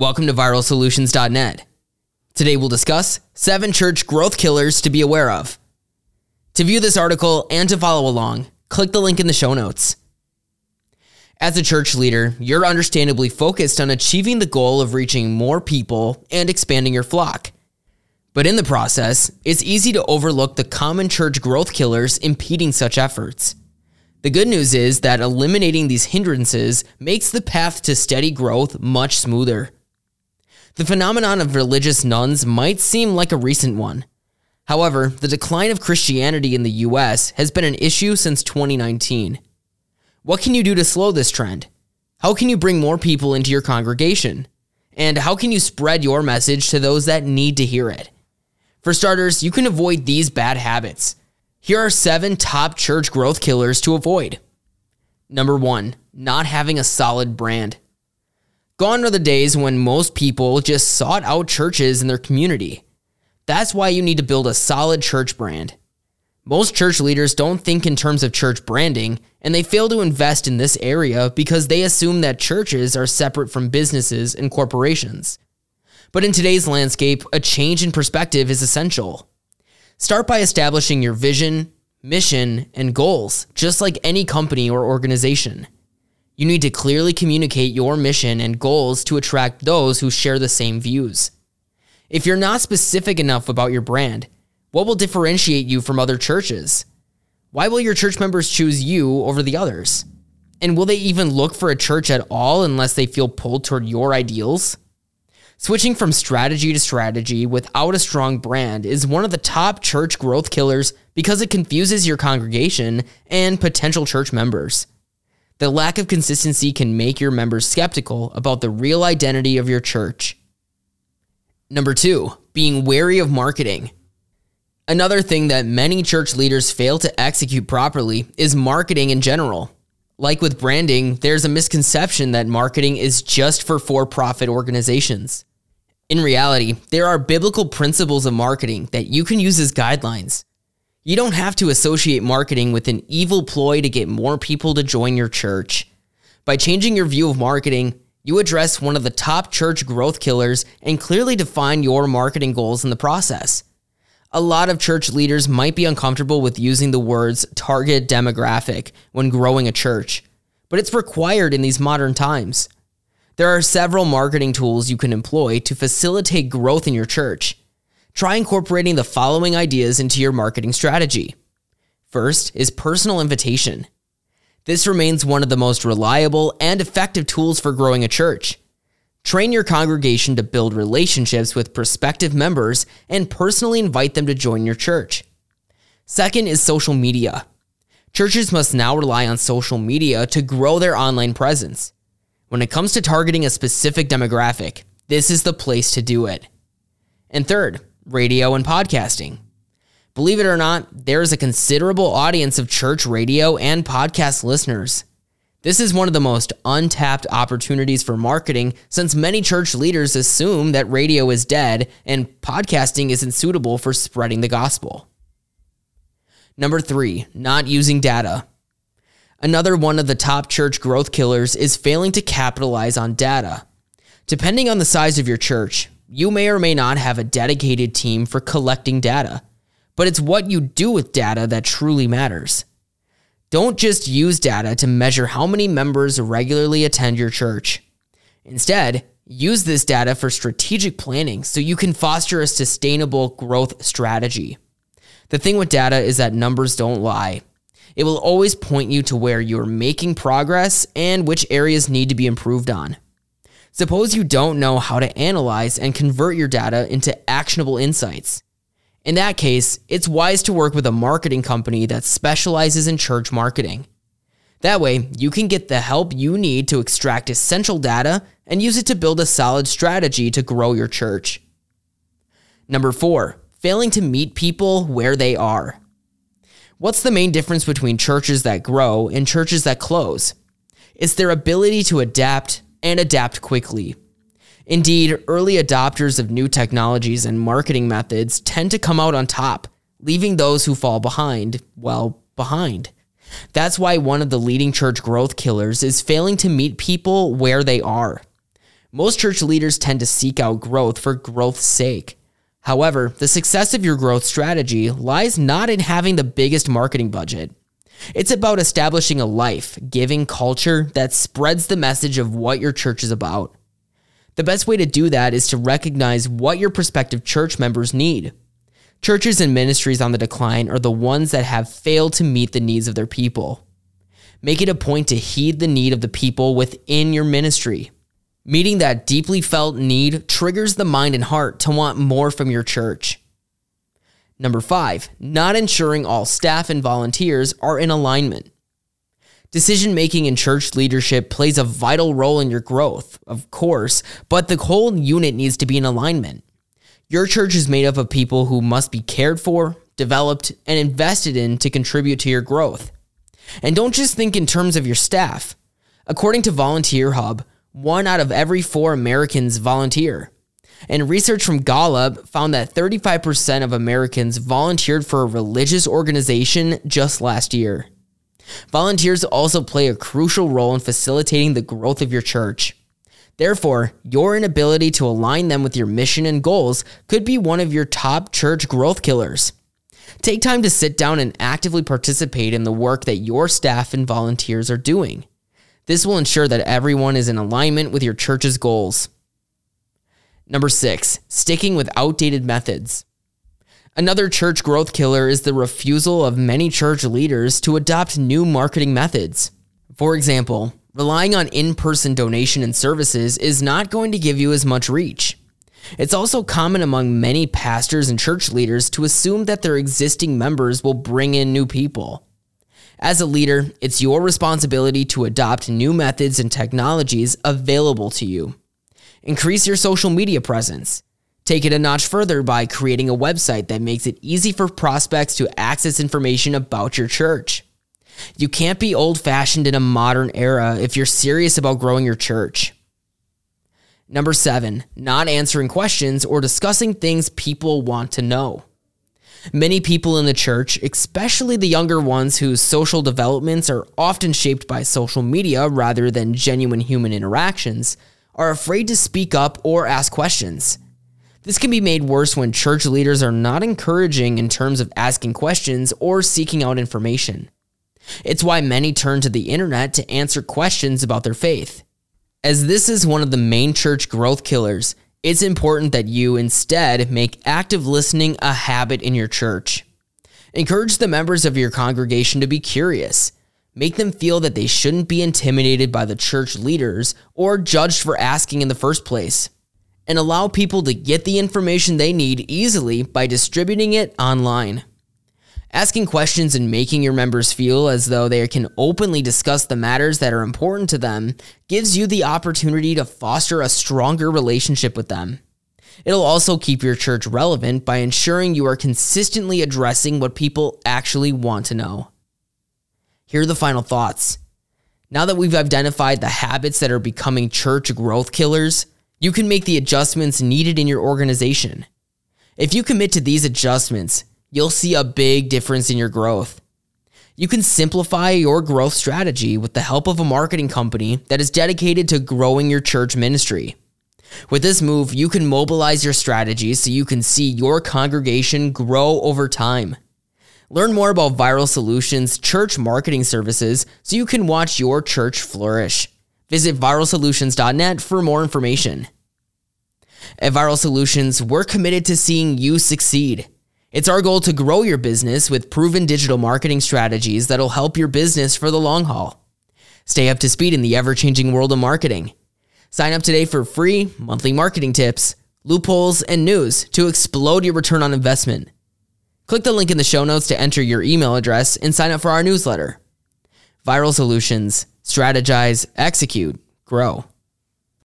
Welcome to viralsolutions.net. Today we'll discuss 7 church growth killers to be aware of. To view this article and to follow along, click the link in the show notes. As a church leader, you're understandably focused on achieving the goal of reaching more people and expanding your flock. But in the process, it's easy to overlook the common church growth killers impeding such efforts. The good news is that eliminating these hindrances makes the path to steady growth much smoother. The phenomenon of religious nones might seem like a recent one. However, the decline of Christianity in the US has been an issue since 2019. What can you do to slow this trend? How can you bring more people into your congregation? And how can you spread your message to those that need to hear it? For starters, you can avoid these bad habits. Here are seven top church growth killers to avoid. Number one, not having a solid brand. Gone are the days when most people just sought out churches in their community. That's why you need to build a solid church brand. Most church leaders don't think in terms of church branding, and they fail to invest in this area because they assume that churches are separate from businesses and corporations. But in today's landscape, a change in perspective is essential. Start by establishing your vision, mission, and goals, just like any company or organization. You need to clearly communicate your mission and goals to attract those who share the same views. If you're not specific enough about your brand, what will differentiate you from other churches? Why will your church members choose you over the others? And will they even look for a church at all unless they feel pulled toward your ideals? Switching from strategy to strategy without a strong brand is one of the top church growth killers because it confuses your congregation and potential church members. The lack of consistency can make your members skeptical about the real identity of your church. Number two, being wary of marketing. Another thing that many church leaders fail to execute properly is marketing in general. Like with branding, there's a misconception that marketing is just for for profit organizations. In reality, there are biblical principles of marketing that you can use as guidelines. You don't have to associate marketing with an evil ploy to get more people to join your church. By changing your view of marketing, you address one of the top church growth killers and clearly define your marketing goals in the process. A lot of church leaders might be uncomfortable with using the words target demographic when growing a church, but it's required in these modern times. There are several marketing tools you can employ to facilitate growth in your church. Try incorporating the following ideas into your marketing strategy. First is personal invitation. This remains one of the most reliable and effective tools for growing a church. Train your congregation to build relationships with prospective members and personally invite them to join your church. Second is social media. Churches must now rely on social media to grow their online presence. When it comes to targeting a specific demographic, this is the place to do it. And third, radio and podcasting. Believe it or not, there is a considerable audience of church radio and podcast listeners. This is one of the most untapped opportunities for marketing since many church leaders assume that radio is dead and podcasting isn't suitable for spreading the gospel. Number three, not using data. Another one of the top church growth killers is failing to capitalize on data. Depending on the size of your church, you may or may not have a dedicated team for collecting data, but it's what you do with data that truly matters. Don't just use data to measure how many members regularly attend your church. Instead, use this data for strategic planning so you can foster a sustainable growth strategy. The thing with data is that numbers don't lie, it will always point you to where you're making progress and which areas need to be improved on. Suppose you don't know how to analyze and convert your data into actionable insights. In that case, it's wise to work with a marketing company that specializes in church marketing. That way, you can get the help you need to extract essential data and use it to build a solid strategy to grow your church. Number four, failing to meet people where they are. What's the main difference between churches that grow and churches that close? It's their ability to adapt and adapt quickly. Indeed, early adopters of new technologies and marketing methods tend to come out on top, leaving those who fall behind, well, behind. That's why one of the leading church growth killers is failing to meet people where they are. Most church leaders tend to seek out growth for growth's sake. However, the success of your growth strategy lies not in having the biggest marketing budget. It's about establishing a life giving culture that spreads the message of what your church is about. The best way to do that is to recognize what your prospective church members need. Churches and ministries on the decline are the ones that have failed to meet the needs of their people. Make it a point to heed the need of the people within your ministry. Meeting that deeply felt need triggers the mind and heart to want more from your church. Number five, not ensuring all staff and volunteers are in alignment. Decision making in church leadership plays a vital role in your growth, of course, but the whole unit needs to be in alignment. Your church is made up of people who must be cared for, developed, and invested in to contribute to your growth. And don't just think in terms of your staff. According to Volunteer Hub, one out of every four Americans volunteer. And research from Gallup found that 35% of Americans volunteered for a religious organization just last year. Volunteers also play a crucial role in facilitating the growth of your church. Therefore, your inability to align them with your mission and goals could be one of your top church growth killers. Take time to sit down and actively participate in the work that your staff and volunteers are doing. This will ensure that everyone is in alignment with your church's goals. Number six, sticking with outdated methods. Another church growth killer is the refusal of many church leaders to adopt new marketing methods. For example, relying on in person donation and services is not going to give you as much reach. It's also common among many pastors and church leaders to assume that their existing members will bring in new people. As a leader, it's your responsibility to adopt new methods and technologies available to you. Increase your social media presence. Take it a notch further by creating a website that makes it easy for prospects to access information about your church. You can't be old fashioned in a modern era if you're serious about growing your church. Number seven, not answering questions or discussing things people want to know. Many people in the church, especially the younger ones whose social developments are often shaped by social media rather than genuine human interactions, are afraid to speak up or ask questions. This can be made worse when church leaders are not encouraging in terms of asking questions or seeking out information. It's why many turn to the internet to answer questions about their faith. As this is one of the main church growth killers, it's important that you instead make active listening a habit in your church. Encourage the members of your congregation to be curious Make them feel that they shouldn't be intimidated by the church leaders or judged for asking in the first place. And allow people to get the information they need easily by distributing it online. Asking questions and making your members feel as though they can openly discuss the matters that are important to them gives you the opportunity to foster a stronger relationship with them. It'll also keep your church relevant by ensuring you are consistently addressing what people actually want to know. Here are the final thoughts. Now that we've identified the habits that are becoming church growth killers, you can make the adjustments needed in your organization. If you commit to these adjustments, you'll see a big difference in your growth. You can simplify your growth strategy with the help of a marketing company that is dedicated to growing your church ministry. With this move, you can mobilize your strategy so you can see your congregation grow over time. Learn more about Viral Solutions church marketing services so you can watch your church flourish. Visit viralsolutions.net for more information. At Viral Solutions, we're committed to seeing you succeed. It's our goal to grow your business with proven digital marketing strategies that'll help your business for the long haul. Stay up to speed in the ever changing world of marketing. Sign up today for free monthly marketing tips, loopholes, and news to explode your return on investment. Click the link in the show notes to enter your email address and sign up for our newsletter. Viral Solutions Strategize, Execute, Grow.